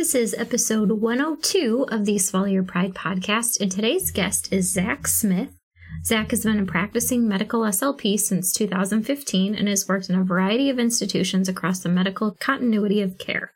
This is episode 102 of the Swallow Your Pride podcast, and today's guest is Zach Smith. Zach has been a practicing medical SLP since 2015 and has worked in a variety of institutions across the medical continuity of care.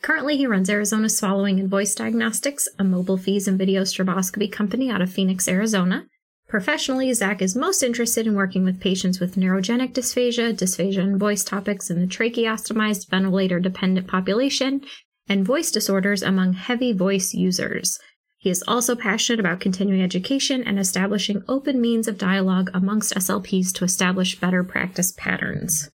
Currently, he runs Arizona Swallowing and Voice Diagnostics, a mobile FEES and video stroboscopy company out of Phoenix, Arizona. Professionally, Zach is most interested in working with patients with neurogenic dysphagia, dysphagia and voice topics in the tracheostomized ventilator dependent population, and voice disorders among heavy voice users. He is also passionate about continuing education and establishing open means of dialogue amongst SLPs to establish better practice patterns.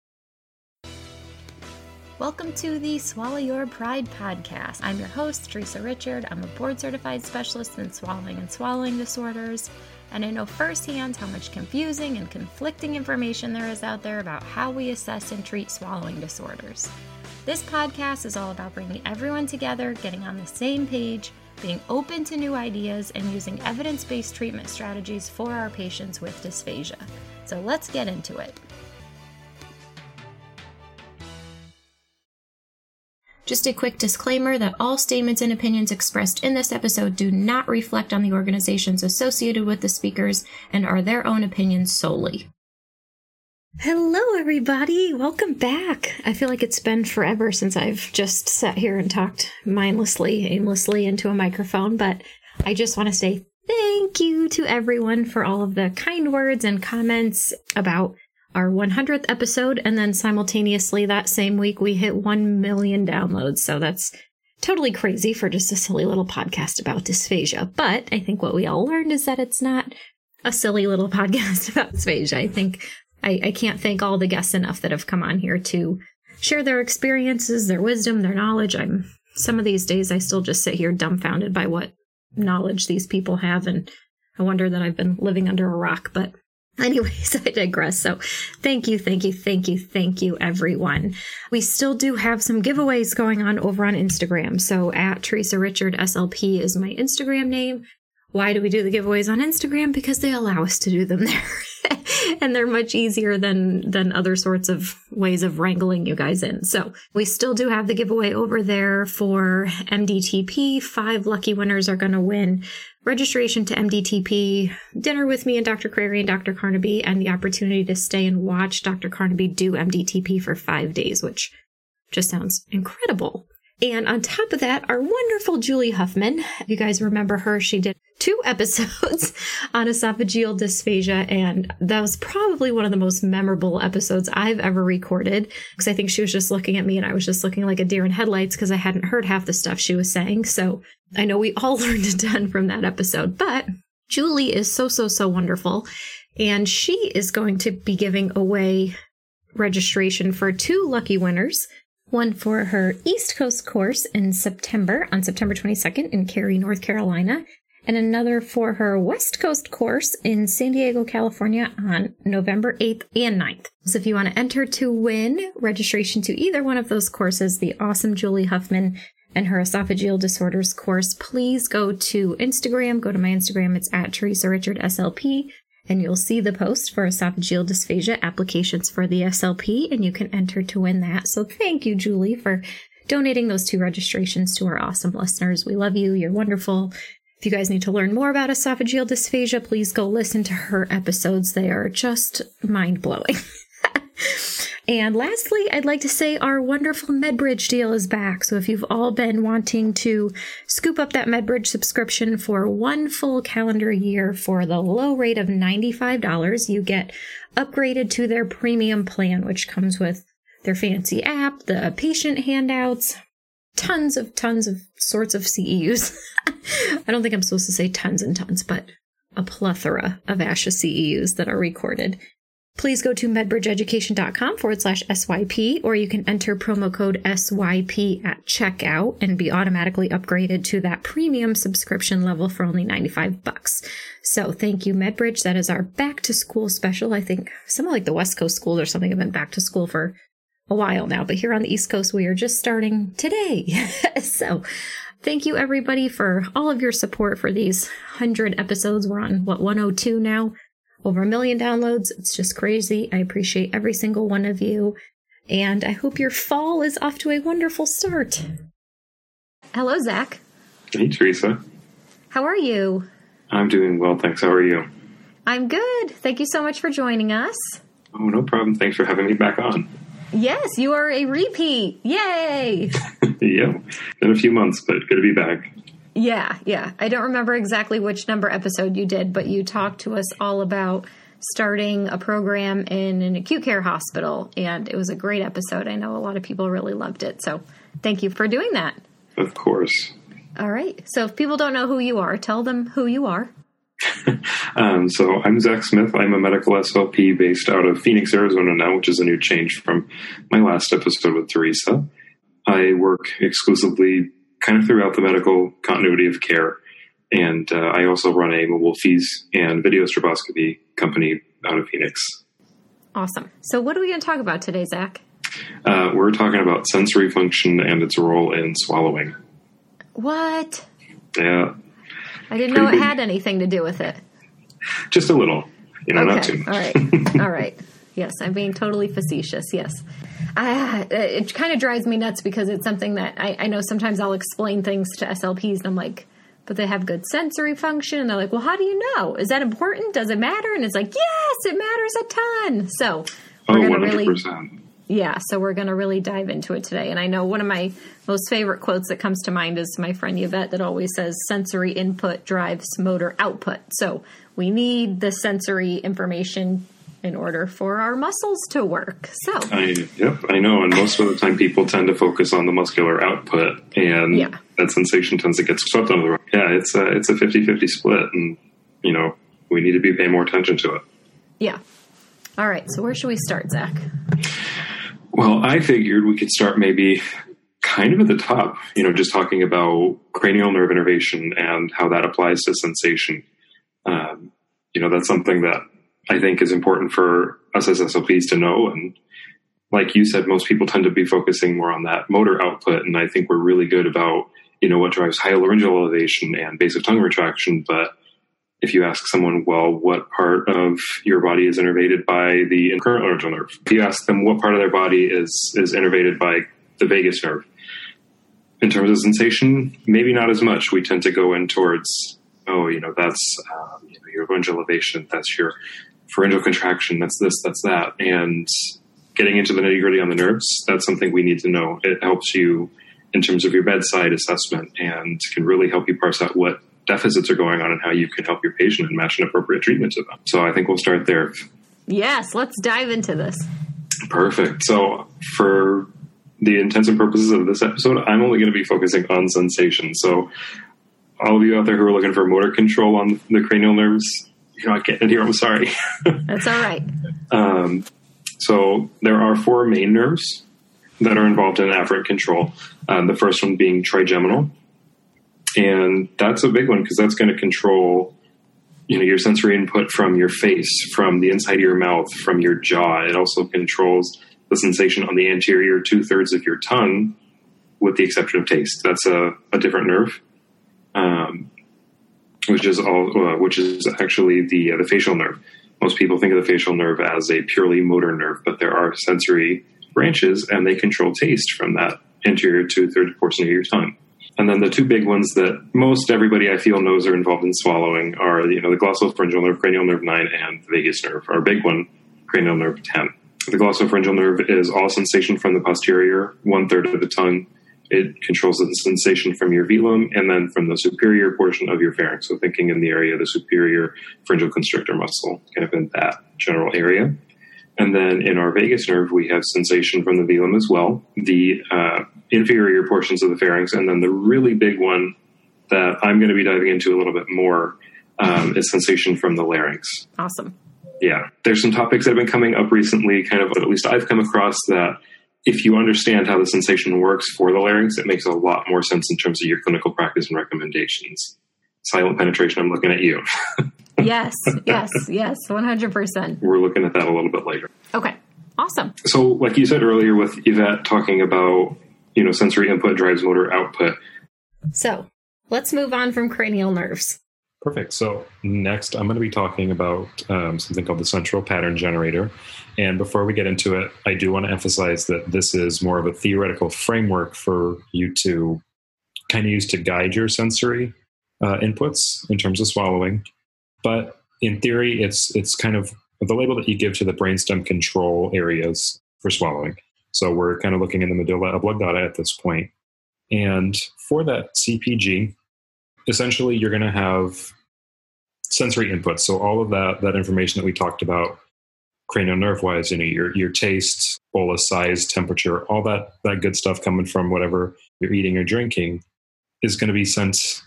Welcome to the Swallow Your Pride podcast. I'm your host, Teresa Richard. I'm a board certified specialist in swallowing and swallowing disorders, and I know firsthand how much confusing and conflicting information there is out there about how we assess and treat swallowing disorders. This podcast is all about bringing everyone together, getting on the same page, being open to new ideas, and using evidence based treatment strategies for our patients with dysphagia. So let's get into it. Just a quick disclaimer that all statements and opinions expressed in this episode do not reflect on the organizations associated with the speakers and are their own opinions solely. Hello, everybody. Welcome back. I feel like it's been forever since I've just sat here and talked mindlessly, aimlessly into a microphone, but I just want to say thank you to everyone for all of the kind words and comments about our 100th episode. And then simultaneously that same week, we hit 1 million downloads. So that's totally crazy for just a silly little podcast about dysphagia. But I think what we all learned is that it's not a silly little podcast about dysphagia. I think I, I can't thank all the guests enough that have come on here to share their experiences, their wisdom, their knowledge. I'm some of these days I still just sit here dumbfounded by what knowledge these people have and I wonder that I've been living under a rock, but Anyways, I digress. So thank you, thank you, thank you, thank you, everyone. We still do have some giveaways going on over on Instagram. So at Teresa Richard SLP is my Instagram name. Why do we do the giveaways on Instagram? Because they allow us to do them there. and they're much easier than than other sorts of ways of wrangling you guys in. So, we still do have the giveaway over there for MDTP. 5 lucky winners are going to win registration to MDTP, dinner with me and Dr. Crary and Dr. Carnaby, and the opportunity to stay and watch Dr. Carnaby do MDTP for 5 days, which just sounds incredible. And on top of that, our wonderful Julie Huffman. You guys remember her, she did two episodes on esophageal dysphagia, and that was probably one of the most memorable episodes I've ever recorded because I think she was just looking at me and I was just looking like a deer in headlights because I hadn't heard half the stuff she was saying. So I know we all learned a ton from that episode, but Julie is so, so, so wonderful. And she is going to be giving away registration for two lucky winners one for her East Coast course in September, on September 22nd in Cary, North Carolina, and another for her West Coast course in San Diego, California on November 8th and 9th. So if you want to enter to win registration to either one of those courses, the awesome Julie Huffman and her esophageal disorders course, please go to Instagram. Go to my Instagram. It's at Teresa Richard SLP and you'll see the post for esophageal dysphagia applications for the SLP, and you can enter to win that. So thank you, Julie, for donating those two registrations to our awesome listeners. We love you. You're wonderful. If you guys need to learn more about esophageal dysphagia, please go listen to her episodes. They are just mind blowing. And lastly, I'd like to say our wonderful MedBridge deal is back. So if you've all been wanting to scoop up that MedBridge subscription for one full calendar year for the low rate of $95, you get upgraded to their premium plan, which comes with their fancy app, the patient handouts, tons of tons of sorts of CEUs. I don't think I'm supposed to say tons and tons, but a plethora of ASHA CEUs that are recorded please go to medbridgeeducation.com forward slash SYP, or you can enter promo code SYP at checkout and be automatically upgraded to that premium subscription level for only 95 bucks. So thank you, MedBridge. That is our back to school special. I think some of like the West Coast schools or something have been back to school for a while now, but here on the East Coast, we are just starting today. so thank you everybody for all of your support for these 100 episodes. We're on what 102 now over a million downloads. It's just crazy. I appreciate every single one of you. And I hope your fall is off to a wonderful start. Hello, Zach. Hey, Teresa. How are you? I'm doing well, thanks. How are you? I'm good. Thank you so much for joining us. Oh, no problem. Thanks for having me back on. Yes, you are a repeat. Yay! yeah, been a few months, but good to be back. Yeah, yeah. I don't remember exactly which number episode you did, but you talked to us all about starting a program in an acute care hospital, and it was a great episode. I know a lot of people really loved it, so thank you for doing that. Of course. All right. So if people don't know who you are, tell them who you are. um, so I'm Zach Smith. I'm a medical SLP based out of Phoenix, Arizona now, which is a new change from my last episode with Teresa. I work exclusively kind of throughout the medical continuity of care. And uh, I also run a mobile FEES and video stroboscopy company out of Phoenix. Awesome. So, what are we going to talk about today, Zach? Uh, we're talking about sensory function and its role in swallowing. What? Yeah. I didn't Pretty know it big. had anything to do with it. Just a little. You know, okay. not too much. All right. All right. Yes, I'm being totally facetious. Yes. I, uh, it kind of drives me nuts because it's something that I, I know sometimes I'll explain things to SLPs and I'm like, but they have good sensory function. And they're like, well, how do you know? Is that important? Does it matter? And it's like, yes, it matters a ton. So we're oh, going to really, yeah, so we're going to really dive into it today. And I know one of my most favorite quotes that comes to mind is my friend Yvette that always says, sensory input drives motor output. So we need the sensory information in order for our muscles to work. So, I, yep, I know. And most of the time, people tend to focus on the muscular output, and yeah. that sensation tends to get swept under the rug. Yeah, it's a it's a 50 50 split, and you know we need to be paying more attention to it. Yeah. All right. So where should we start, Zach? Well, I figured we could start maybe kind of at the top. You know, just talking about cranial nerve innervation and how that applies to sensation. Um, you know, that's something that I think is important for us as SLPs to know. And like you said, most people tend to be focusing more on that motor output. And I think we're really good about, you know, what drives hyolaryngeal elevation and basic tongue retraction. But if you ask someone, well, what part of your body is innervated by the recurrent laryngeal nerve? If you ask them what part of their body is, is innervated by the vagus nerve, in terms of sensation, maybe not as much. We tend to go in towards, oh, you know, that's um, you know, your laryngeal elevation, that's your pharyngeal contraction, that's this, that's that. And getting into the nitty gritty on the nerves, that's something we need to know. It helps you in terms of your bedside assessment and can really help you parse out what deficits are going on and how you can help your patient and match an appropriate treatment to them. So I think we'll start there. Yes, let's dive into this. Perfect. So for the intents and purposes of this episode, I'm only going to be focusing on sensation. So all of you out there who are looking for motor control on the cranial nerves, you know, I can't here. I'm sorry. That's all right. um, so there are four main nerves that are involved in afferent control. Um, the first one being trigeminal, and that's a big one because that's going to control you know your sensory input from your face from the inside of your mouth from your jaw it also controls the sensation on the anterior two-thirds of your tongue with the exception of taste that's a, a different nerve um, which is all uh, which is actually the uh, the facial nerve most people think of the facial nerve as a purely motor nerve but there are sensory branches and they control taste from that anterior two-thirds portion of your tongue and then the two big ones that most everybody I feel knows are involved in swallowing are, you know, the glossopharyngeal nerve, cranial nerve 9, and the vagus nerve. Our big one, cranial nerve 10. The glossopharyngeal nerve is all sensation from the posterior, one third of the tongue. It controls the sensation from your velum and then from the superior portion of your pharynx. So thinking in the area of the superior pharyngeal constrictor muscle, kind of in that general area. And then in our vagus nerve, we have sensation from the velum as well, the uh, inferior portions of the pharynx, and then the really big one that I'm going to be diving into a little bit more um, is sensation from the larynx. Awesome. Yeah. There's some topics that have been coming up recently, kind of, at least I've come across that if you understand how the sensation works for the larynx, it makes a lot more sense in terms of your clinical practice and recommendations. Silent penetration, I'm looking at you. yes, yes, yes, 100%. We're looking at that a little bit later. Okay, awesome. So, like you said earlier with Yvette talking about, you know, sensory input drives motor output. So, let's move on from cranial nerves. Perfect. So, next, I'm going to be talking about um, something called the central pattern generator. And before we get into it, I do want to emphasize that this is more of a theoretical framework for you to kind of use to guide your sensory uh, inputs in terms of swallowing. But in theory, it's it's kind of the label that you give to the brainstem control areas for swallowing. So we're kind of looking in the medulla oblongata at this point. And for that CPG, essentially you're going to have sensory inputs. So all of that that information that we talked about cranial nerve wise, you know, your your taste, bolus size, temperature, all that that good stuff coming from whatever you're eating or drinking is going to be sent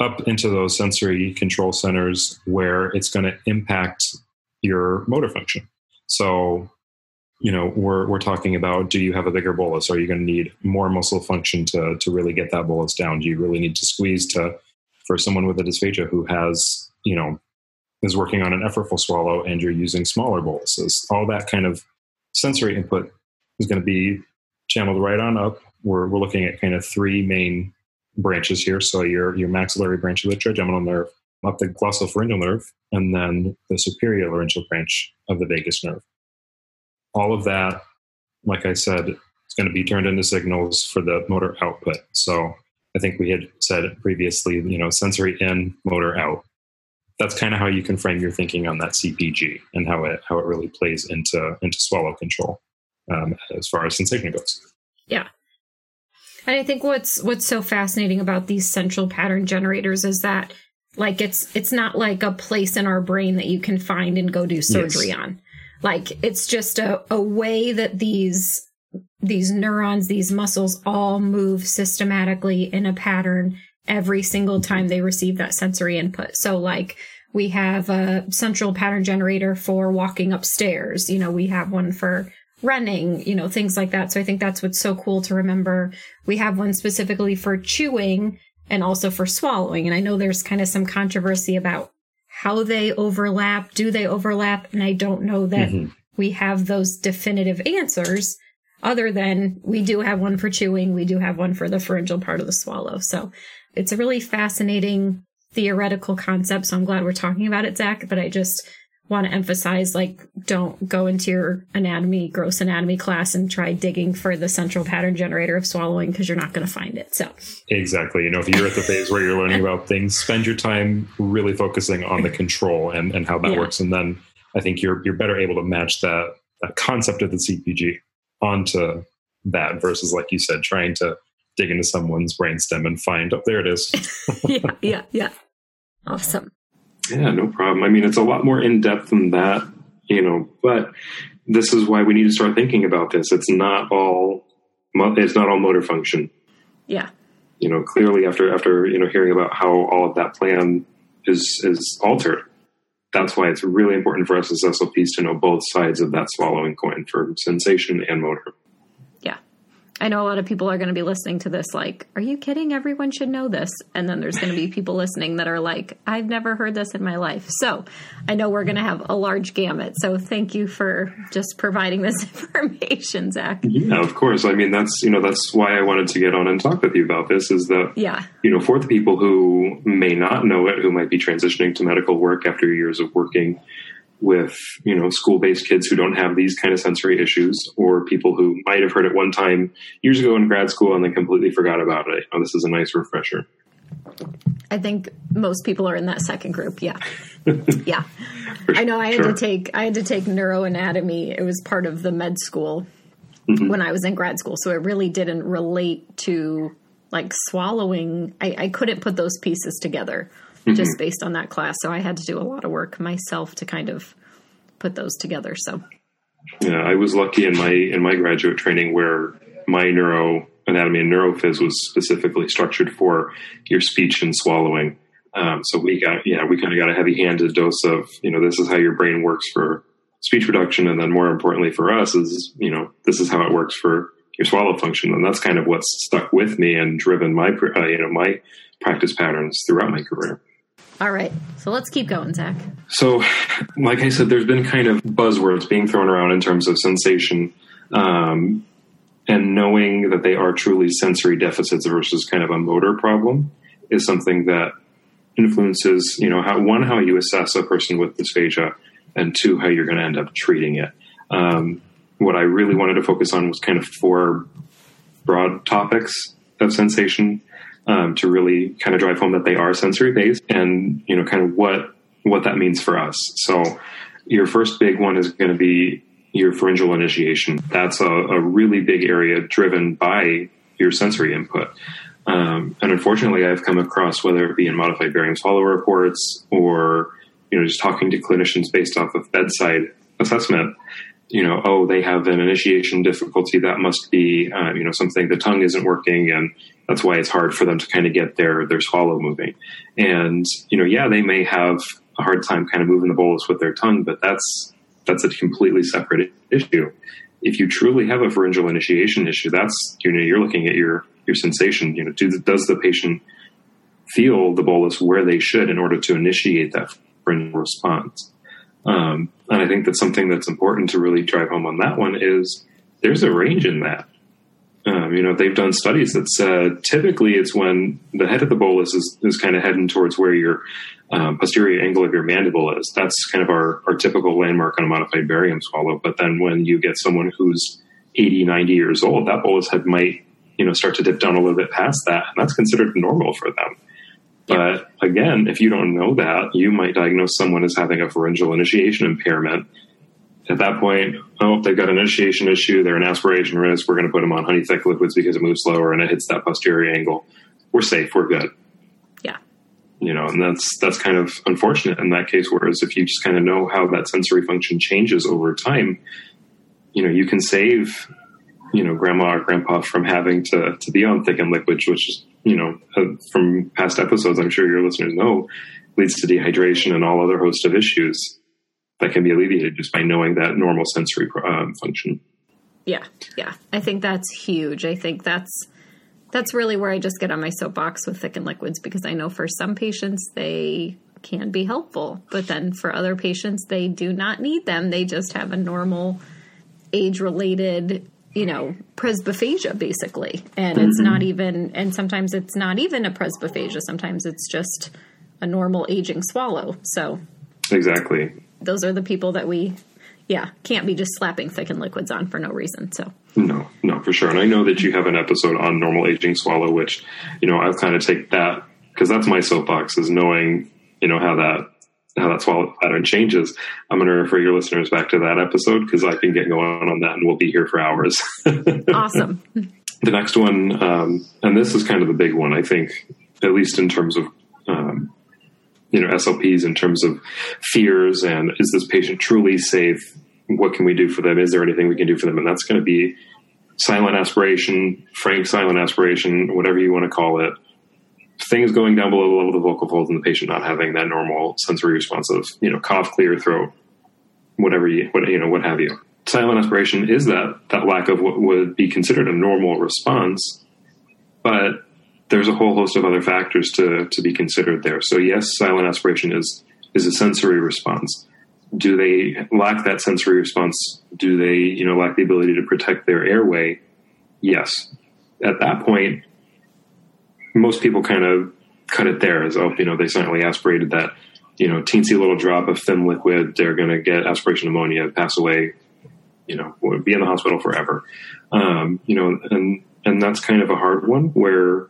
up into those sensory control centers where it's going to impact your motor function. So, you know, we're we're talking about do you have a bigger bolus? Are you going to need more muscle function to to really get that bolus down? Do you really need to squeeze to for someone with a dysphagia who has, you know, is working on an effortful swallow and you're using smaller boluses? All that kind of sensory input is going to be channeled right on up. We're we're looking at kind of three main branches here. So your your maxillary branch of the trigeminal nerve, up the glossopharyngeal nerve, and then the superior laryngeal branch of the vagus nerve. All of that, like I said, is going to be turned into signals for the motor output. So I think we had said previously, you know, sensory in, motor out. That's kind of how you can frame your thinking on that CPG and how it how it really plays into into swallow control um, as far as sensation goes. Yeah. And I think what's what's so fascinating about these central pattern generators is that like it's it's not like a place in our brain that you can find and go do surgery yes. on. Like it's just a, a way that these these neurons, these muscles all move systematically in a pattern every single time they receive that sensory input. So like we have a central pattern generator for walking upstairs. You know, we have one for running, you know, things like that. So I think that's what's so cool to remember. We have one specifically for chewing and also for swallowing. And I know there's kind of some controversy about how they overlap. Do they overlap? And I don't know that mm-hmm. we have those definitive answers other than we do have one for chewing. We do have one for the pharyngeal part of the swallow. So it's a really fascinating theoretical concept. So I'm glad we're talking about it, Zach. But I just want to emphasize like don't go into your anatomy gross anatomy class and try digging for the central pattern generator of swallowing because you're not going to find it so exactly you know if you're at the phase where you're learning about things spend your time really focusing on the control and, and how that yeah. works and then i think you're you're better able to match that that concept of the cpg onto that versus like you said trying to dig into someone's brainstem and find oh there it is yeah yeah yeah awesome yeah, no problem. I mean, it's a lot more in depth than that, you know, but this is why we need to start thinking about this. It's not all, it's not all motor function. Yeah. You know, clearly after, after, you know, hearing about how all of that plan is, is altered, that's why it's really important for us as SLPs to know both sides of that swallowing coin for sensation and motor. I know a lot of people are going to be listening to this like, are you kidding? Everyone should know this. And then there's going to be people listening that are like, I've never heard this in my life. So I know we're going to have a large gamut. So thank you for just providing this information, Zach. Yeah, of course. I mean, that's, you know, that's why I wanted to get on and talk with you about this is that, yeah, you know, for the people who may not know it, who might be transitioning to medical work after years of working with you know school-based kids who don't have these kind of sensory issues or people who might have heard it one time years ago in grad school and then completely forgot about it. Oh, this is a nice refresher. I think most people are in that second group yeah. Yeah. I know i had sure. to take i had to take neuroanatomy. It was part of the med school mm-hmm. when i was in grad school so it really didn't relate to like swallowing. I, I couldn't put those pieces together mm-hmm. just based on that class. So I had to do a lot of work myself to kind of put those together. So yeah, I was lucky in my in my graduate training where my neuro anatomy and neurophys was specifically structured for your speech and swallowing. Um, so we got yeah we kind of got a heavy handed dose of you know this is how your brain works for speech production, and then more importantly for us is you know this is how it works for your swallow function, and that's kind of what's stuck with me and driven my uh, you know my practice patterns throughout my career. All right. So let's keep going, Zach. So, like I said, there's been kind of buzzwords being thrown around in terms of sensation. Um, and knowing that they are truly sensory deficits versus kind of a motor problem is something that influences, you know, how one, how you assess a person with dysphagia, and two, how you're going to end up treating it. Um, what I really wanted to focus on was kind of four broad topics of sensation um, to really kind of drive home that they are sensory based and you know kind of what what that means for us. So your first big one is going to be your pharyngeal initiation. That's a, a really big area driven by your sensory input. Um, and unfortunately, I've come across whether it be in modified barium swallow reports or you know just talking to clinicians based off of bedside assessment. You know, oh, they have an initiation difficulty. That must be uh, you know something. The tongue isn't working, and that's why it's hard for them to kind of get their their swallow moving. And you know, yeah, they may have a hard time kind of moving the bolus with their tongue, but that's that's a completely separate issue. If you truly have a pharyngeal initiation issue, that's you know you're looking at your your sensation. You know, do, does the patient feel the bolus where they should in order to initiate that pharyngeal response? Um, and I think that's something that's important to really drive home on that one is there's a range in that. Um, you know, they've done studies that said typically it's when the head of the bolus is, is kind of heading towards where your um, posterior angle of your mandible is. That's kind of our, our typical landmark on a modified barium swallow. But then when you get someone who's 80, 90 years old, that bolus head might, you know, start to dip down a little bit past that. And that's considered normal for them. But again, if you don't know that, you might diagnose someone as having a pharyngeal initiation impairment. At that point, oh, if they've got an initiation issue, they're an aspiration risk, we're going to put them on honey thick liquids because it moves slower and it hits that posterior angle. We're safe, we're good Yeah. you know, and that's that's kind of unfortunate in that case. Whereas if you just kind of know how that sensory function changes over time, you know, you can save, you know, grandma or grandpa from having to to be on thickened liquids, which is, you know, uh, from past episodes, I'm sure your listeners know, leads to dehydration and all other host of issues that can be alleviated just by knowing that normal sensory um, function. Yeah, yeah, I think that's huge. I think that's that's really where I just get on my soapbox with thickened liquids because I know for some patients they can be helpful, but then for other patients they do not need them. They just have a normal age related, you know, presbyophagia basically. And mm-hmm. it's not even and sometimes it's not even a presbyophagia. Sometimes it's just a normal aging swallow. So Exactly. Those are the people that we yeah, can't be just slapping thickened liquids on for no reason. So no, no, for sure. And I know that you have an episode on normal aging swallow, which you know I've kind of take that because that's my soapbox is knowing you know how that how that swallow pattern changes. I'm going to refer your listeners back to that episode because I can get going on that, and we'll be here for hours. awesome. The next one, um, and this is kind of the big one, I think, at least in terms of um, you know SLPs in terms of fears and is this patient truly safe? What can we do for them? Is there anything we can do for them? And that's going to be silent aspiration, frank silent aspiration, whatever you want to call it. Things going down below the level of the vocal folds and the patient not having that normal sensory response of, you know, cough, clear throat, whatever you, what, you know, what have you. Silent aspiration is that, that lack of what would be considered a normal response, but there's a whole host of other factors to, to be considered there. So yes, silent aspiration is is a sensory response. Do they lack that sensory response? Do they, you know, lack the ability to protect their airway? Yes. At that point, most people kind of cut it there as oh, you know, they silently aspirated that, you know, teensy little drop of thin liquid, they're gonna get aspiration pneumonia, pass away, you know, be in the hospital forever. Um, you know, and and that's kind of a hard one where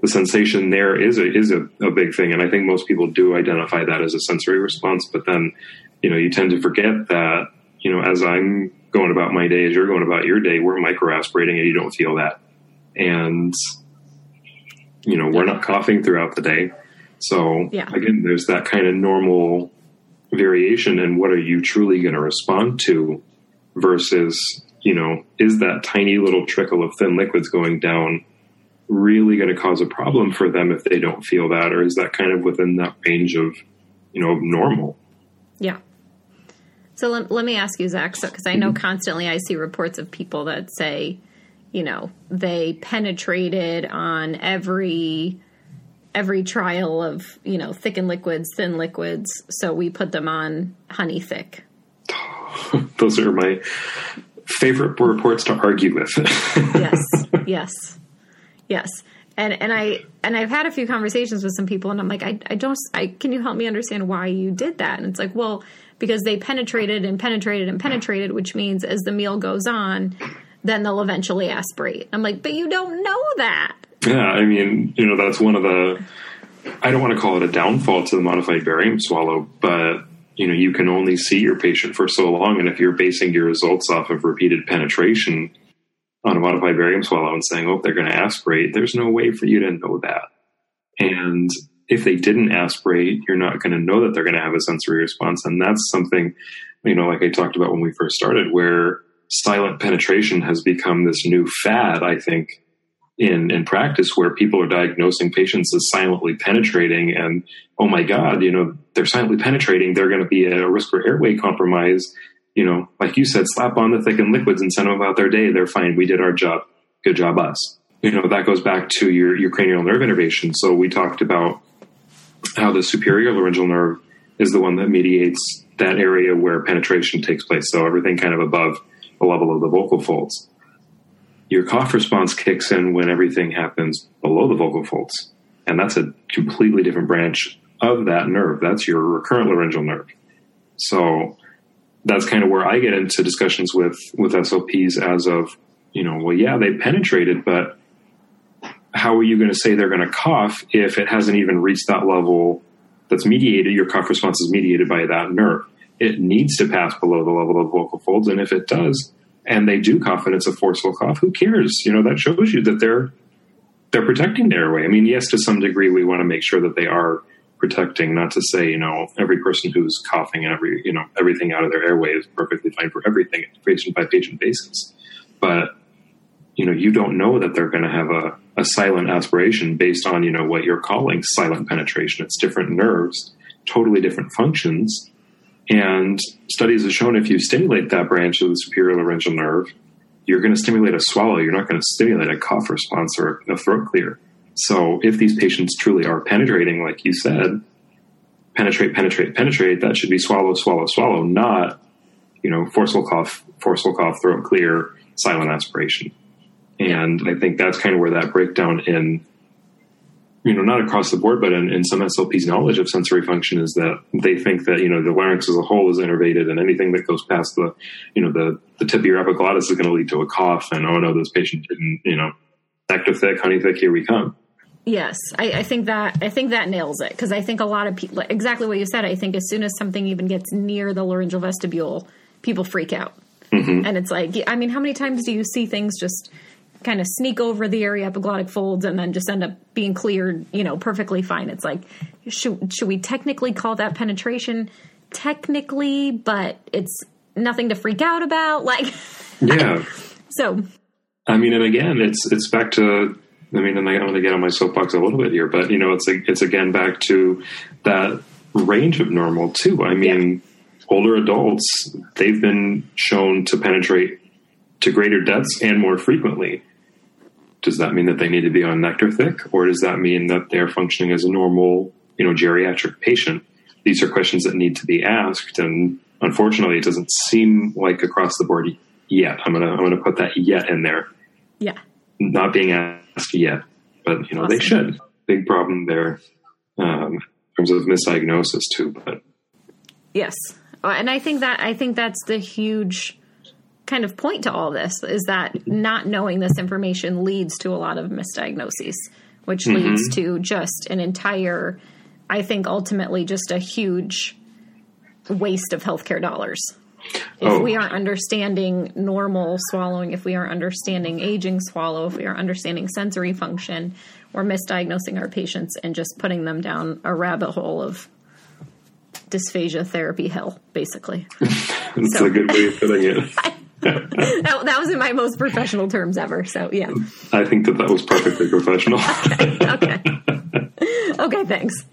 the sensation there is a is a, a, big thing, and I think most people do identify that as a sensory response. But then, you know, you tend to forget that you know, as I'm going about my day, as you're going about your day, we're micro aspirating, and you don't feel that, and you know, we're not coughing throughout the day. So yeah. again, there's that kind of normal variation and what are you truly going to respond to versus you know, is that tiny little trickle of thin liquids going down really going to cause a problem for them if they don't feel that, or is that kind of within that range of, you know, normal? Yeah. So let, let me ask you, Zach, because so, I know mm-hmm. constantly I see reports of people that say, you know, they penetrated on every every trial of you know thickened liquids, thin liquids, so we put them on honey thick. Those are my favorite reports to argue with. yes, yes. Yes. And and I and I've had a few conversations with some people and I'm like, I, I don't I can you help me understand why you did that? And it's like, well, because they penetrated and penetrated and penetrated, which means as the meal goes on, then they'll eventually aspirate. I'm like, but you don't know that. Yeah, I mean, you know, that's one of the. I don't want to call it a downfall to the modified barium swallow, but you know, you can only see your patient for so long, and if you're basing your results off of repeated penetration on a modified barium swallow and saying, "Oh, they're going to aspirate," there's no way for you to know that. And if they didn't aspirate, you're not going to know that they're going to have a sensory response, and that's something, you know, like I talked about when we first started, where silent penetration has become this new fad. I think in in practice where people are diagnosing patients as silently penetrating and oh my god you know they're silently penetrating they're going to be at a risk for airway compromise. You know like you said slap on the thickened liquids and send them about their day they're fine we did our job good job us. You know that goes back to your your cranial nerve innervation. So we talked about how the superior laryngeal nerve is the one that mediates that area where penetration takes place. So everything kind of above the level of the vocal folds your cough response kicks in when everything happens below the vocal folds. And that's a completely different branch of that nerve. That's your recurrent laryngeal nerve. So that's kind of where I get into discussions with, with SLPs as of, you know, well, yeah, they penetrated, but how are you going to say they're going to cough if it hasn't even reached that level that's mediated? Your cough response is mediated by that nerve. It needs to pass below the level of vocal folds. And if it does, and they do cough and it's a forceful cough, who cares? You know, that shows you that they're they're protecting their airway. I mean, yes, to some degree, we want to make sure that they are protecting. Not to say, you know, every person who's coughing and every you know everything out of their airway is perfectly fine for everything, patient by patient basis. But you know, you don't know that they're going to have a, a silent aspiration based on you know what you're calling silent penetration. It's different nerves, totally different functions and studies have shown if you stimulate that branch of the superior laryngeal nerve, you're going to stimulate a swallow. You're not going to stimulate a cough response or a throat clear. So if these patients truly are penetrating, like you said, penetrate, penetrate, penetrate, that should be swallow, swallow, swallow, not, you know, forceful cough, forceful cough, throat clear, silent aspiration. And I think that's kind of where that breakdown in you know, not across the board, but in, in, some SLPs' knowledge of sensory function is that they think that you know the larynx as a whole is innervated, and anything that goes past the you know the the tip of your epiglottis is going to lead to a cough. And oh no, this patient didn't you know nectar thick, honey thick, here we come. Yes, I, I think that I think that nails it because I think a lot of people exactly what you said. I think as soon as something even gets near the laryngeal vestibule, people freak out, mm-hmm. and it's like I mean, how many times do you see things just kind of sneak over the aryepiglottic folds and then just end up being cleared, you know, perfectly fine. It's like, should, should we technically call that penetration? Technically, but it's nothing to freak out about. Like, yeah. so, I mean, and again, it's, it's back to, I mean, and I'm going to get on my soapbox a little bit here, but you know, it's, like it's again back to that range of normal too. I mean, yeah. older adults, they've been shown to penetrate to greater depths and more frequently does that mean that they need to be on nectar thick or does that mean that they're functioning as a normal you know geriatric patient? These are questions that need to be asked and unfortunately it doesn't seem like across the board yet. I'm gonna i'm gonna put that yet in there. Yeah. Not being asked yet but you know awesome. they should. Big problem there um, in terms of misdiagnosis too but. Yes. Uh, and i think that i think that's the huge kind of point to all this is that not knowing this information leads to a lot of misdiagnoses, which mm-hmm. leads to just an entire, I think, ultimately just a huge waste of healthcare dollars. If oh. we aren't understanding normal swallowing, if we aren't understanding aging swallow, if we are understanding sensory function, we're misdiagnosing our patients and just putting them down a rabbit hole of dysphagia therapy hell, basically. That's so, a good way of putting it. that, that was in my most professional terms ever. So yeah, I think that that was perfectly professional. okay. Okay. okay thanks.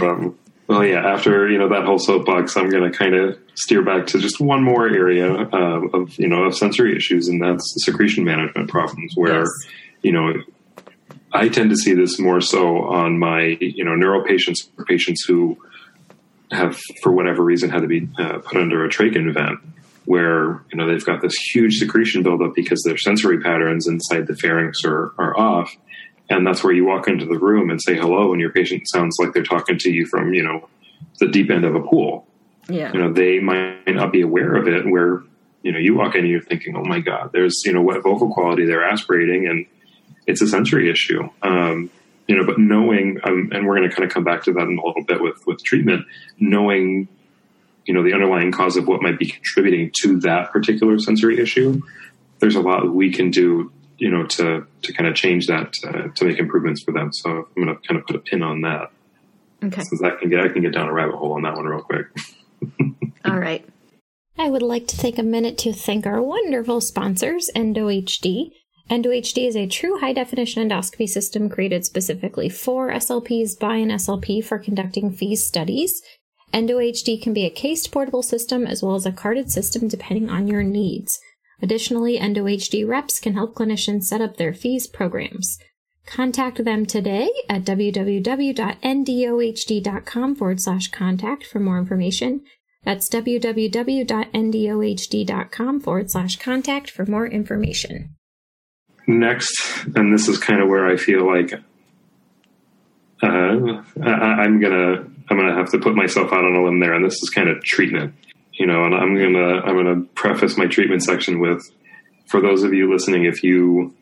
um, well, yeah. After you know that whole soapbox, I'm going to kind of steer back to just one more area uh, of you know of sensory issues, and that's secretion management problems, where yes. you know I tend to see this more so on my you know neuro patients or patients who have for whatever reason had to be uh, put under a trach vent where you know they've got this huge secretion buildup because their sensory patterns inside the pharynx are, are off. And that's where you walk into the room and say hello and your patient sounds like they're talking to you from you know the deep end of a pool. Yeah. You know they might not be aware of it where you know you walk in and you're thinking oh my god there's you know what vocal quality they're aspirating and it's a sensory issue. Um, you know, but knowing, um, and we're going to kind of come back to that in a little bit with with treatment, knowing, you know, the underlying cause of what might be contributing to that particular sensory issue. There's a lot we can do, you know, to to kind of change that uh, to make improvements for them. So I'm going to kind of put a pin on that. Okay. Since I can get I can get down a rabbit hole on that one real quick. All right. I would like to take a minute to thank our wonderful sponsors, EndoHD. EndoHD is a true high definition endoscopy system created specifically for SLPs by an SLP for conducting FEES studies. EndoHD can be a cased portable system as well as a carded system depending on your needs. Additionally, EndoHD reps can help clinicians set up their FEES programs. Contact them today at www.endohd.com forward slash contact for more information. That's www.endohd.com forward slash contact for more information. Next, and this is kind of where I feel like uh, I, am gonna I'm gonna have to put myself out on a limb there, and this is kind of treatment, you know. And I'm gonna I'm gonna preface my treatment section with, for those of you listening, if you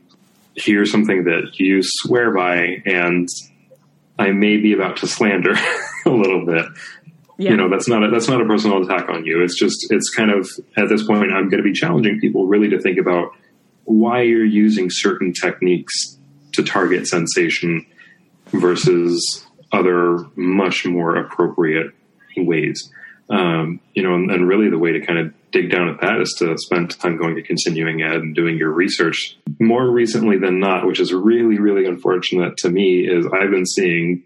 hear something that you swear by, and I may be about to slander a little bit, yeah. you know that's not a, that's not a personal attack on you it's just it's kind of at this point i'm going to be challenging people really to think about why you're using certain techniques to target sensation versus other much more appropriate ways um, you know and, and, really the way to kind of dig down at that is to spend time going to continuing ed and doing your research more recently than not which is really really unfortunate to me is i've been seeing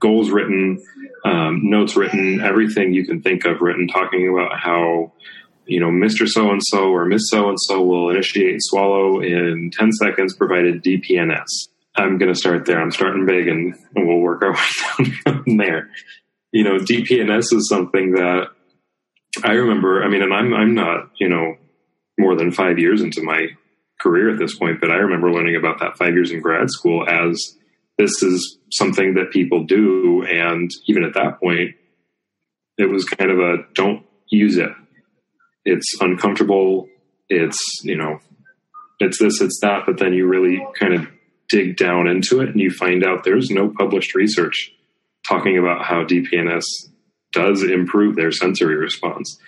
goals written um, notes written, everything you can think of written, talking about how you know Mr. So and So or Miss So and So will initiate swallow in ten seconds, provided DPNS. I'm going to start there. I'm starting big, and, and we'll work our way down from there. You know, DPNS is something that I remember. I mean, and I'm I'm not you know more than five years into my career at this point, but I remember learning about that five years in grad school as this is something that people do. And even at that point, it was kind of a don't use it. It's uncomfortable. It's, you know, it's this, it's that. But then you really kind of dig down into it and you find out there's no published research talking about how DPNS does improve their sensory response.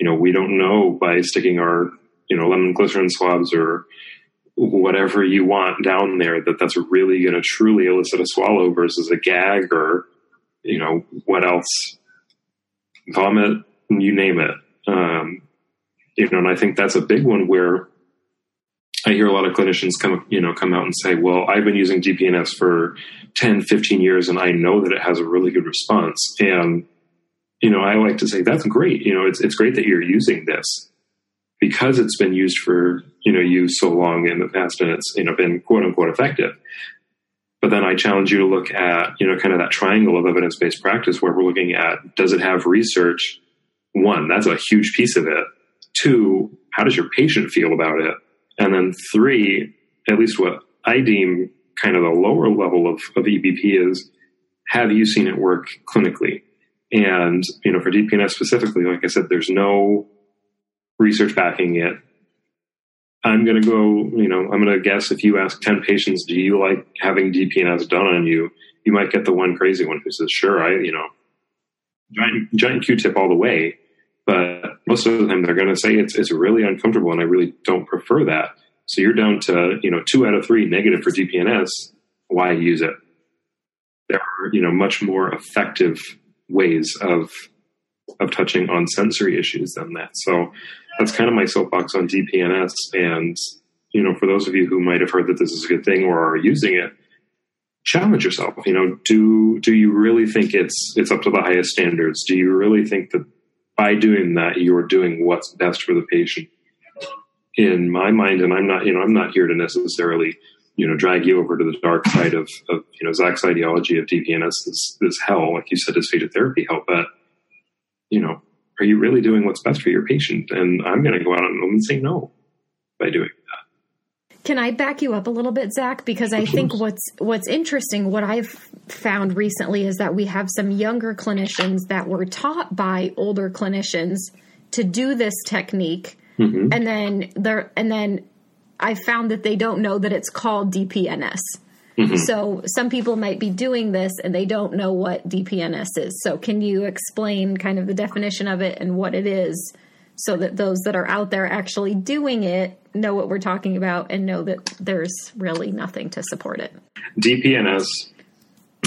You know, we don't know by sticking our, you know, lemon glycerin swabs or whatever you want down there that that's really going to truly elicit a swallow versus a gag or you know what else vomit you name it um, you know and i think that's a big one where i hear a lot of clinicians come you know come out and say well i've been using dpns for 10 15 years and i know that it has a really good response. And you know i like to say that's great. You know it's, it's great that you're using this because it's been used for you know used so long in the past and it's you know been quote unquote effective. But then i challenge you to look at you know kind of that triangle of evidence-based practice where we're looking at does it have research? One that's a huge piece of it. Two how does your patient feel about it and then three at least what i deem kind of the lower level of, of ebp is have you seen it work clinically and you know for dpns specifically like i said there's no research backing it. I'm going to go, you know, I'm going to guess if you ask 10 patients, do you like having DPNS done on you? You might get the one crazy one who says, sure, I, you know, giant, giant Q-tip all the way. But most of the time they're going to say it's, it's really uncomfortable and I really don't prefer that. So you're down to, you know, two out of three negative for DPNS. Why use it? There are, you know, much more effective ways of, of touching on sensory issues than that. So that's kind of my soapbox on DPNS. And, you know, for those of you who might have heard that this is a good thing or are using it, challenge yourself. You know, do do you really think it's it's up to the highest standards? Do you really think that by doing that you're doing what's best for the patient? In my mind, and I'm not, you know, I'm not here to necessarily, you know, drag you over to the dark side of, of you know, Zach's ideology of DPNS is, hell, like you said, dysphagia therapy hell. But, you know, are you really doing what's best for your patient? And I'm going to go out on them and say no by doing that. Can I back you up a little bit, Zach? Because I think what's what's interesting, what I've found recently is that we have some younger clinicians that were taught by older clinicians to do this technique, mm-hmm. and then there and then I found that they don't know that it's called DPNS. Mm-hmm. So some people might be doing this and they don't know what DPNS is. So can you explain kind of the definition of it and what it is so that those that are out there actually doing it know what we're talking about and know that there's really nothing to support it? DPNS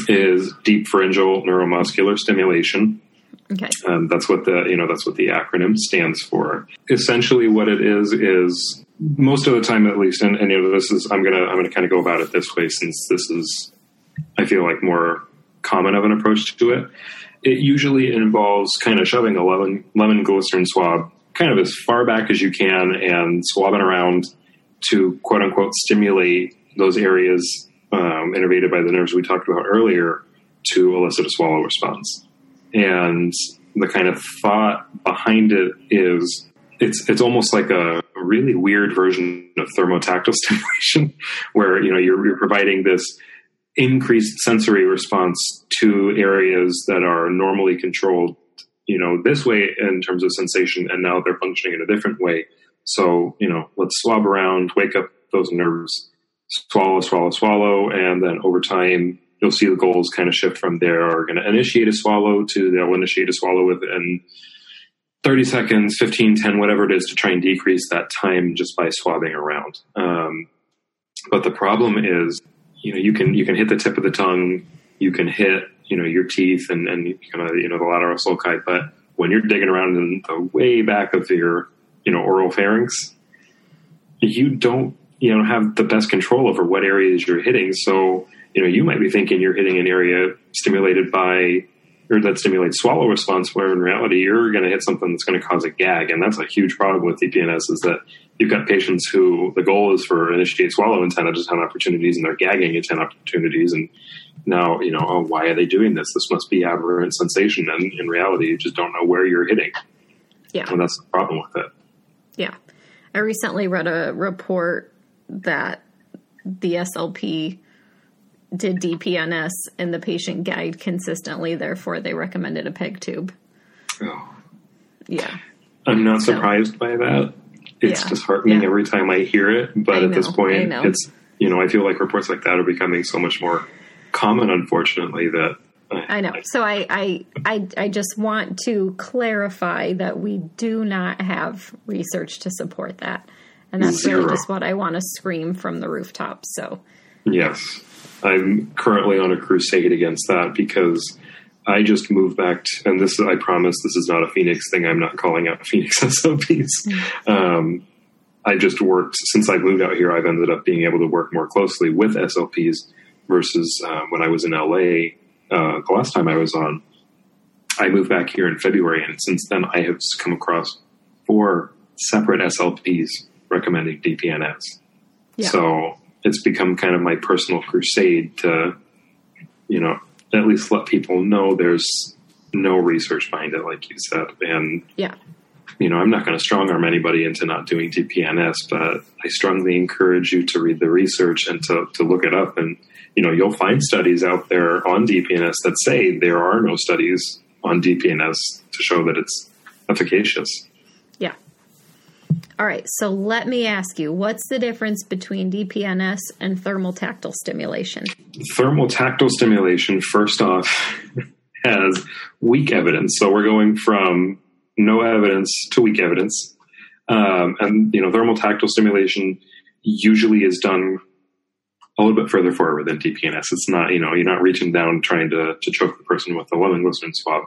is deep pharyngeal neuromuscular stimulation. Okay. Um, that's what the you know that's what the acronym stands for. Essentially, what it is is most of the time, at least, and, and you know this is I'm gonna I'm gonna kind of go about it this way since this is I feel like more common of an approach to it. It usually involves kind of shoving a lemon lemon glycerin swab kind of as far back as you can and swabbing around to quote unquote stimulate those areas um, innervated by the nerves we talked about earlier to elicit a swallow response. And the kind of thought behind it is it's it's almost like a really weird version of thermotactile stimulation, where you know you're, you're providing this increased sensory response to areas that are normally controlled, you know, this way in terms of sensation, and now they're functioning in a different way. So you know, let's swab around, wake up those nerves, swallow, swallow, swallow, and then over time you'll see the goals kind of shift from there are going to initiate a swallow to they'll initiate a swallow within 30 seconds 15 10 whatever it is to try and decrease that time just by swabbing around um, but the problem is you know you can you can hit the tip of the tongue you can hit you know your teeth and and kind of you know the lateral sulci but when you're digging around in the way back of your you know oral pharynx you don't you know have the best control over what areas you're hitting so you know, you might be thinking you're hitting an area stimulated by or that stimulates swallow response, where in reality you're going to hit something that's going to cause a gag, and that's a huge problem with DPNS. Is that you've got patients who the goal is for initiate swallow in ten out of ten opportunities, and they're gagging at ten opportunities, and now you know, oh, why are they doing this? This must be aberrant sensation, and in reality, you just don't know where you're hitting. Yeah, and that's the problem with it. Yeah, I recently read a report that the SLP did DPNS and the patient gagged consistently, therefore they recommended a peg tube. Oh. Yeah. I'm not surprised so, by that. It's yeah. disheartening yeah. every time I hear it, but I at know, this point it's you know, I feel like reports like that are becoming so much more common unfortunately that I, know. So I, I I I just want to clarify that we do not have research to support that. And that's Zero. really just what I want to scream from the rooftop. So Yes. I'm currently on a crusade against that because I just moved back, to, and this I promise this is not a Phoenix thing. I'm not calling out Phoenix SLPs. Mm-hmm. Um, I just worked since I moved out here. I've ended up being able to work more closely with SLPs versus uh, when I was in LA. Uh, the last time I was on, I moved back here in February, and since then I have come across four separate SLPs recommending DPNS. Yeah. So it's become kind of my personal crusade to, you know, at least let people know there's no research behind it, like you said. And yeah, you know, I'm not going to strong arm anybody into not doing DPNS, but I strongly encourage you to read the research and to, to look it up. And, you know, you'll find studies out there on DPNS that say there are no studies on DPNS to show that it's efficacious. Yeah. All right, so let me ask you what's the difference between DPNS and thermal tactile stimulation? Thermal tactile stimulation, first off, has weak evidence. So we're going from no evidence to weak evidence. Um, and, you know, thermal tactile stimulation usually is done a little bit further forward than DPNS. It's not, you know, you're not reaching down trying to, to choke the person with a lemon glycerin swab.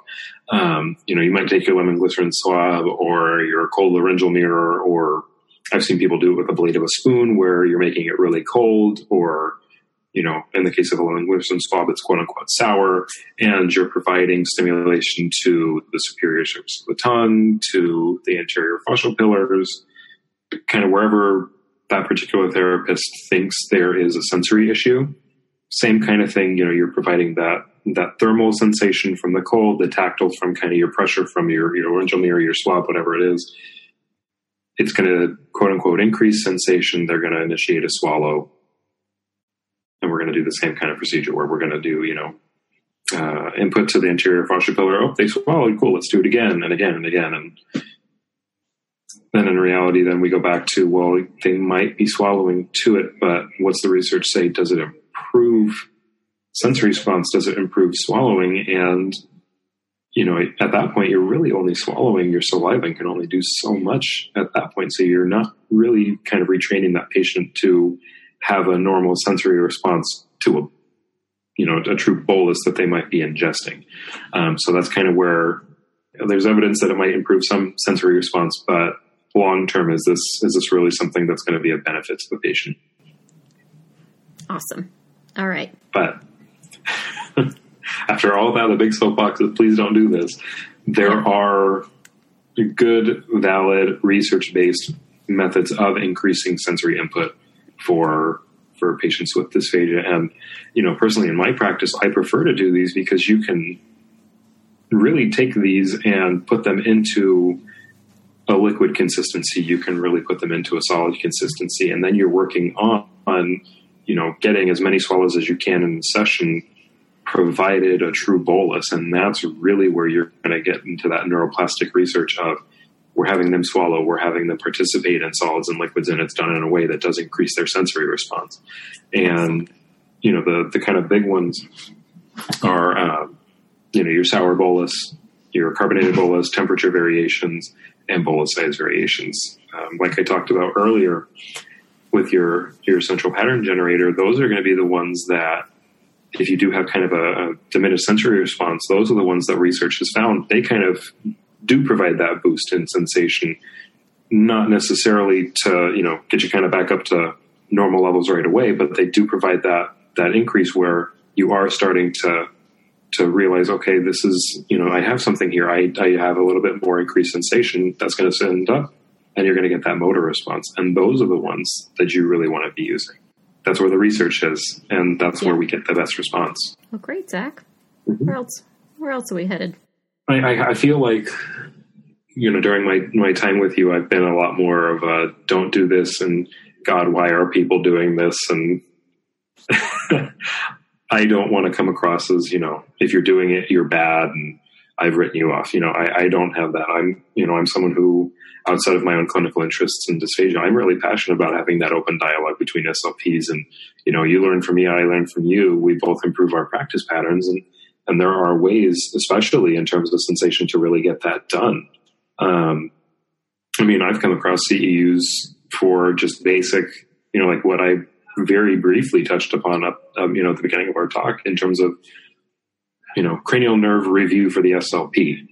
Um, you know, you might take your lemon glycerin swab or your cold laryngeal mirror, or I've seen people do it with a blade of a spoon where you're making it really cold, or, you know, in the case of a lemon glycerin swab, it's quote unquote sour, and you're providing stimulation to the superior surface of the tongue, to the anterior faucial pillars, kind of wherever that particular therapist thinks there is a sensory issue. Same kind of thing, you know, you're providing that that thermal sensation from the cold, the tactile from kind of your pressure from your your laryngeal mirror, your swab, whatever it is. It's going to quote unquote increase sensation. They're going to initiate a swallow, and we're going to do the same kind of procedure where we're going to do, you know, uh, input to the anterior faucial pillar. Oh, they swallowed. Cool. Let's do it again and again and again. And then in reality, then we go back to, well, they might be swallowing to it, but what's the research say? Does it improve sensory response? Does it improve swallowing? And, you know, at that point, you're really only swallowing your saliva and can only do so much at that point. So you're not really kind of retraining that patient to have a normal sensory response to a, you know, a true bolus that they might be ingesting. Um, so that's kind of where there's evidence that it might improve some sensory response, but long term, is this is this really something that's going to be a benefit to the patient? Awesome. All right. But after all that, the big soapbox is please don't do this. There are good, valid, research based methods of increasing sensory input for for patients with dysphagia. And you know, personally, in my practice, I prefer to do these because you can really take these and put them into a liquid consistency, you can really put them into a solid consistency, and then you're working on, on you know getting as many swallows as you can in the session, provided a true bolus, and that's really where you're going to get into that neuroplastic research of we're having them swallow, we're having them participate in solids and liquids, and it's done in a way that does increase their sensory response. And you know the the kind of big ones are uh, you know your sour bolus, your carbonated bolus, temperature variations, and size variations. Um, like I talked about earlier with your your central pattern generator, those are going to be the ones that if you do have kind of a, a, diminished sensory response, those are the ones that research has found they kind of do provide that boost in sensation, not necessarily to you know get you kind of back up to normal levels right away, but they do provide that that increase where you are starting to to realize, okay, this is, you know, I have something here. I, I have a little bit more increased sensation that's going to send up and you're going to get that motor response. And those are the ones that you really want to be using. That's where the research is. And that's yeah. where we get the best response. Well, great, Zach. Mm-hmm. Where else, where else are we headed? I, I, I feel like, you know, during my, my time with you, I've been a lot more of a don't do this and God, why are people doing this? And I don't want to come across as, you know, if you're doing it, you're bad and I've written you off. You know, I, I don't have that. I'm, you know, I'm someone who, outside of my own clinical interests in dysphagia, I'm really passionate about having that open dialogue between SLPs. And, you know, you learn from me, I learn from you. We both improve our practice patterns. And, and there are ways, especially in terms of sensation, to really get that done. Um, I mean, I've come across CEUs for just basic, you know, like what I very briefly touched upon up, um, you know, at the beginning of our talk in terms of, you know, cranial nerve review for the SLP.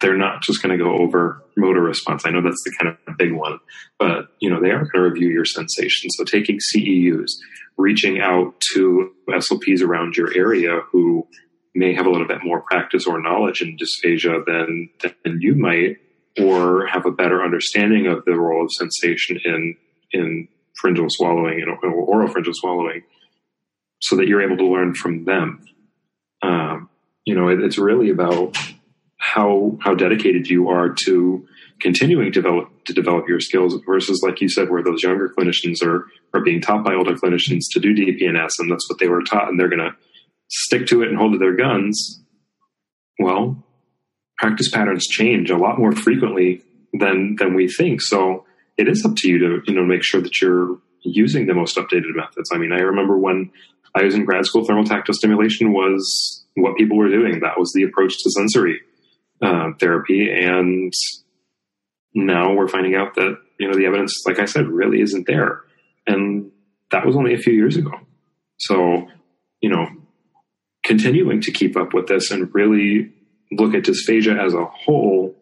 They're not just going to go over motor response. I know that's the kind of big one, but you know, they are going to review your sensations. So taking CEUs, reaching out to SLPs around your area who may have a little bit more practice or knowledge in dysphagia than, than you might, or have a better understanding of the role of sensation in, in pharyngeal swallowing and oral pharyngeal swallowing so that you're able to learn from them. Um, you know, it, it's really about how how dedicated you are to continuing to develop to develop your skills versus like you said where those younger clinicians are are being taught by older clinicians to do DPNS and that's what they were taught and they're going to stick to it and hold to their guns well practice patterns change a lot more frequently than than we think so it is up to you to you know make sure that you're using the most updated methods. I mean, I remember when I was in grad school, thermal tactile stimulation was what people were doing. That was the approach to sensory uh, therapy, and now we're finding out that you know the evidence, like I said, really isn't there, and that was only a few years ago. So, you know, continuing to keep up with this and really look at dysphagia as a whole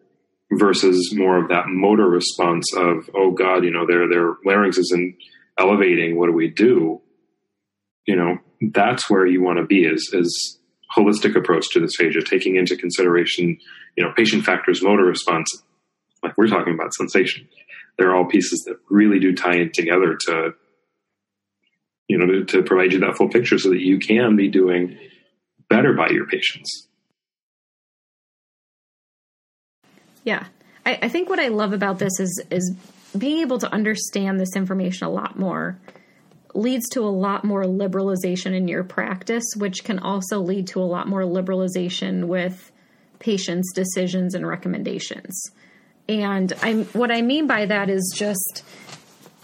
versus more of that motor response of oh god you know their their larynx isn't elevating. What do we do? You know that's where you want to be is is holistic approach to dysphagia taking into consideration you know patient factors motor response. Like we're talking about sensation. They're all pieces that really do tie in together to you know to, to provide you that full picture so that you can be doing better by your patients Yeah. I, I think what I love about this is is being able to understand this information a lot more leads to a lot more liberalization in your practice, which can also lead to a lot more liberalization with patients' decisions and recommendations. And I'm what I mean by that is just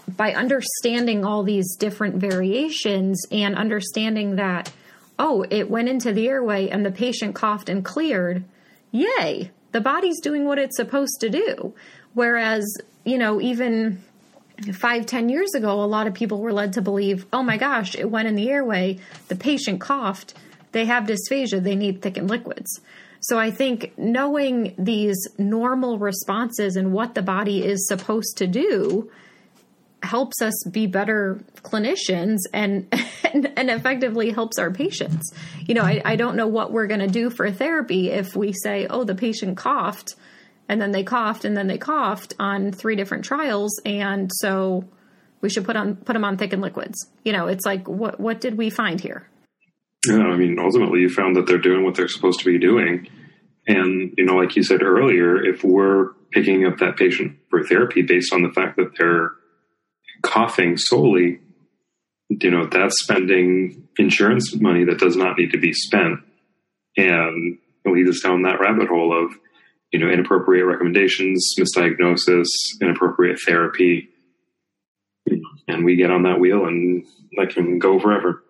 by understanding all these different variations and understanding that oh, it went into the airway and the patient coughed and cleared. Yay, the body's doing what it's supposed to do. Whereas, you know, even five, ten years ago, a lot of people were led to believe, oh my gosh, it went in the airway, the patient coughed, they have dysphagia, they need thickened liquids. So I think knowing these normal responses and what the body is supposed to do helps us be better clinicians and and, and effectively helps our patients. You know, I, I don't know what we're going to do for therapy if we say, oh, the patient coughed and then they coughed and then they coughed on three different trials and so we should put on put them on thickened liquids. You know it's like what what did we find here? Yeah i mean ultimately you found that they're doing what they're supposed to be doing. And you know like you said earlier if we're picking up that patient for therapy based on the fact that they're coughing solely you know that's spending insurance money that does not need to be spent and leads us down that rabbit hole of you know, inappropriate recommendations, misdiagnosis, inappropriate therapy. And we get on that wheel and that can go forever.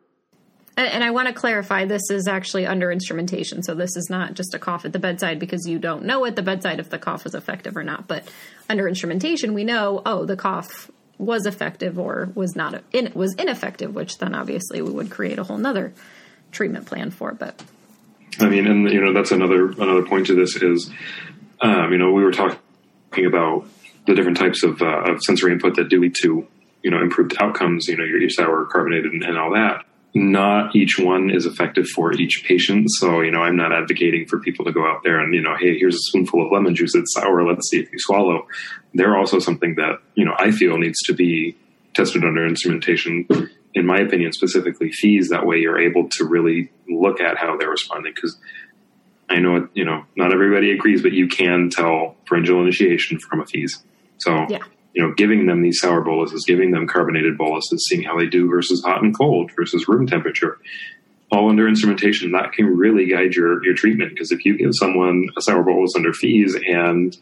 And, and I want to clarify this is actually under instrumentation. So this is not just a cough at the bedside because you don't know at the bedside if the cough was effective or not. But under instrumentation, we know, oh, the cough was effective or was not in, was ineffective, which then obviously we would create a whole nother treatment plan for. But I mean, and you know, that's another another point to this is, um, you know, we were talking about the different types of, uh, of sensory input that do lead to you know improved outcomes. You know, your, your sour, carbonated, and, and all that. Not each one is effective for each patient. So, you know, I'm not advocating for people to go out there and, you know, hey, here's a spoonful of lemon juice. It's sour. Let's see if you swallow. They're also something that, you know, I feel needs to be tested under instrumentation in my opinion, specifically FEES. That way, you're able to really look at how they're responding. Because I know, you know, not everybody agrees, but you can tell pharyngeal initiation from a FEES. So, yeah. You know, giving them these sour boluses, giving them carbonated boluses, seeing how they do versus hot and cold versus room temperature, all under instrumentation, that can really guide your your treatment. Because if you give someone a sour bolus under FEES and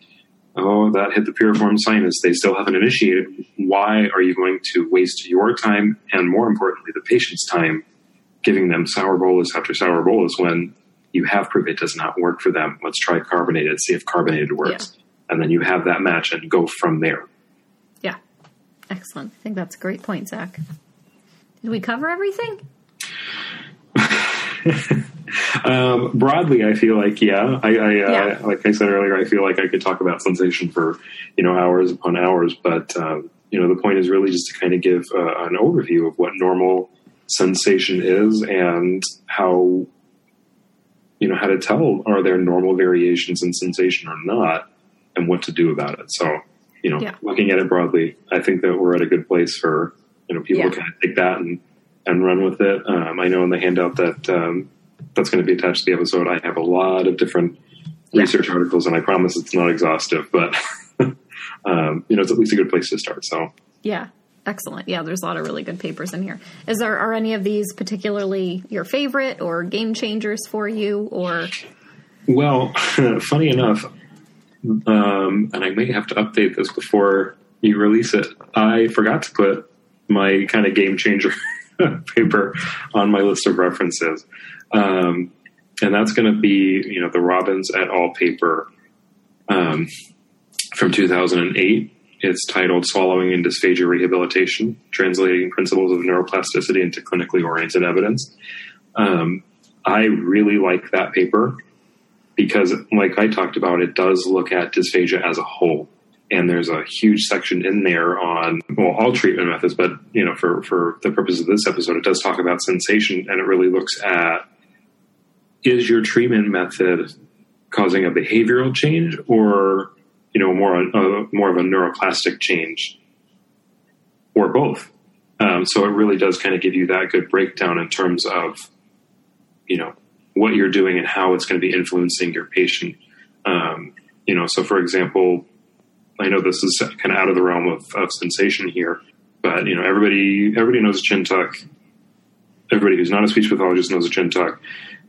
oh, that hit the piriform sinus. They still haven't initiated. Why are you going to waste your time and, more importantly, the patient's time giving them sour bolus after sour bolus when you have proof it does not work for them? Let's try carbonated, see if carbonated works. Yeah. And then you have that match and go from there. Yeah. Excellent. I think that's a great point, Zach. Did we cover everything? um, broadly, I feel like yeah. I, I uh, like I said earlier, I feel like I could talk about sensation for you know hours upon hours. But um, you know, the point is really just to kind of give uh, an overview of what normal sensation is and how you know how to tell are there normal variations in sensation or not, and what to do about it. So you know, yeah. looking at it broadly, I think that we're at a good place for you know people yeah. to kind of take that and and run with it. Um, I know in the handout that um, that's going to be attached to the episode. I have a lot of different yeah. research articles, and I promise it's not exhaustive, but um, you know, it's at least a good place to start. So, yeah, excellent. Yeah, there's a lot of really good papers in here. Is there are any of these particularly your favorite or game changers for you, or? Well, funny enough, um, and I may have to update this before you release it. I forgot to put my kind of game changer paper on my list of references. Um, and that's going to be, you know, the Robbins et al. paper um, from 2008. It's titled Swallowing and Dysphagia Rehabilitation Translating Principles of Neuroplasticity into Clinically Oriented Evidence. Um, I really like that paper because, like I talked about, it does look at dysphagia as a whole. And there's a huge section in there on well all treatment methods but you know for for the purpose of this episode it does talk about sensation and it really looks at is your treatment method causing a behavioral change or you know more a, more of a neuroplastic change or both? Um, so it really does kind of give you that good breakdown in terms of you know what you're doing and how it's going to be influencing your patient um, you know so for example I know this is kind of out of the realm of, of sensation here, but you know, everybody everybody knows chin tuck. Everybody who's not a speech pathologist knows a chin tuck,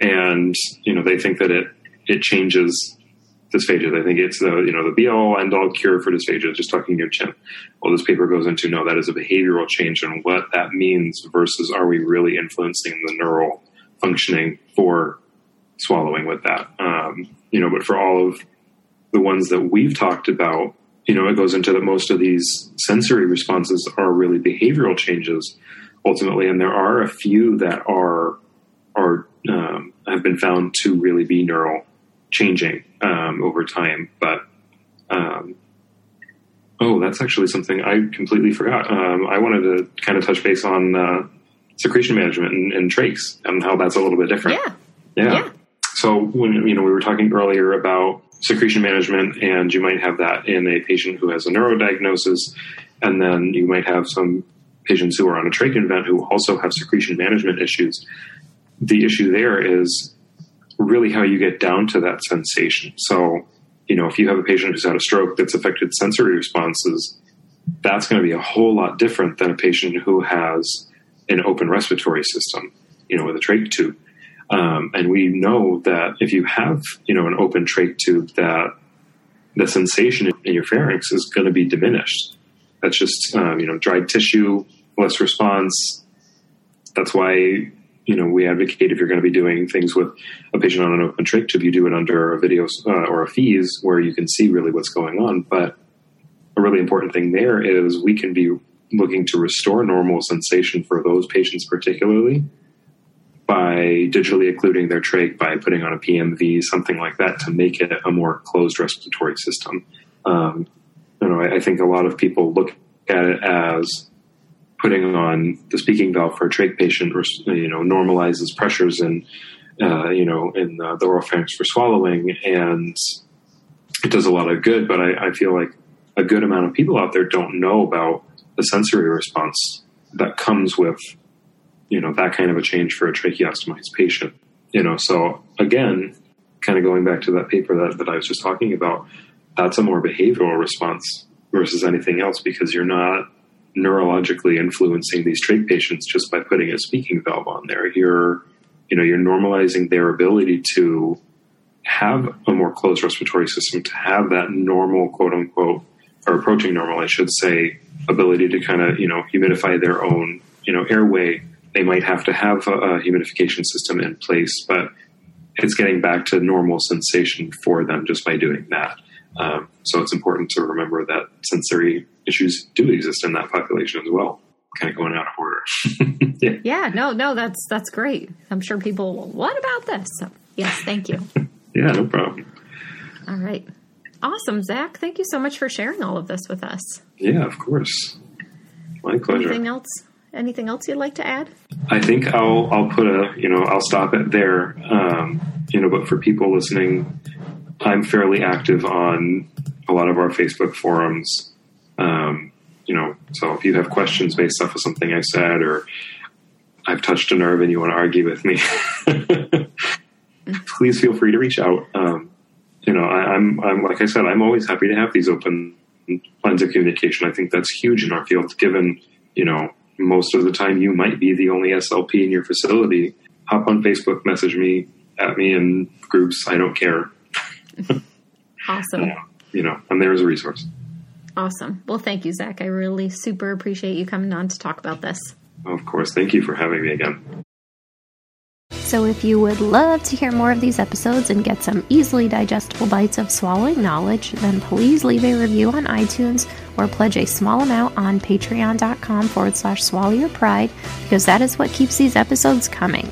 and you know they think that it it changes dysphagia. They think it's the you know the be all end all cure for dysphagia, just tucking your chin. Well, this paper goes into no, that is a behavioral change and what that means versus are we really influencing the neural functioning for swallowing with that. Um, you know, but for all of the ones that we've talked about, you know, it goes into that most of these sensory responses are really behavioral changes ultimately, and there are a few that are are um, have been found to really be neural changing um, over time. But um, oh, that's actually something I completely forgot. Um, I wanted to kind of touch base on uh, secretion management and, and trachs and how that's a little bit different. Yeah. Yeah. Yeah. So when you know we were talking earlier about secretion management, and you might have that in a patient who has a neurodiagnosis, and then you might have some patients who are on a trach invent who also have secretion management issues. The issue there is really how you get down to that sensation. So, you know, if you have a patient who's had a stroke that's affected sensory responses, that's going to be a whole lot different than a patient who has an open respiratory system, you know, with a trach tube. Um, and we know that if you have, you know, an open trach tube, that the sensation in your pharynx is going to be diminished. That's just, um, you know, dried tissue, less response. That's why you know, we advocate if you're going to be doing things with a patient on an open trach tube, you do it under a video uh, or a FEES where you can see really what's going on. But a really important thing there is we can be looking to restore normal sensation for those patients, particularly by digitally occluding their trach, by putting on a PMV, something like that, to make it a more closed respiratory system. Um, you know, I, I think a lot of people look at it as putting on the speaking valve for a trach patient, or you know, normalizes pressures in, uh, you know, in the, the oropharynx for swallowing, and it does a lot of good. But I, I feel like a good amount of people out there don't know about the sensory response that comes with, you know, that kind of a change for a tracheostomized patient. You know, so again, kind of going back to that paper that, that I was just talking about, that's a more behavioral response versus anything else because you're not neurologically influencing these trach patients just by putting a speaking valve on there. You're, you know, you're normalizing their ability to have a more closed respiratory system, to have that normal, quote unquote, or approaching normal, I should say, ability to kind of, you know, humidify their own, you know, airway. They might have to have a, a humidification system in place, but it's getting back to normal sensation for them just by doing that. Um, so it's important to remember that sensory issues do exist in that population as well. Kind of going out of order. yeah. yeah, no, no, that's that's great. I'm sure people. Will, what about this? So, yes, thank you. yeah, no problem. All right, awesome, Zach. Thank you so much for sharing all of this with us. Yeah, of course. My pleasure. Anything else? Anything else you'd like to add? I think I'll I'll put a you know I'll stop it there. Um, you know, but for people listening, I'm fairly active on a lot of our Facebook forums. Um, you know, so if you have questions based off of something I said or I've touched a nerve and you want to argue with me, please feel free to reach out. Um, you know, I, am I'm, I'm like I said, I'm always happy to have these open lines of communication. I think that's huge in our field, given you know most of the time you might be the only SLP in your facility. Hop on Facebook, message me at me in groups. I don't care. awesome. you know, I'm there as a resource. Awesome. Well, thank you, Zach. I really super appreciate you coming on to talk about this. Of course. Thank you for having me again. So, if you would love to hear more of these episodes and get some easily digestible bites of swallowing knowledge, then please leave a review on iTunes or pledge a small amount on patreon.com forward slash swallow your pride because that is what keeps these episodes coming.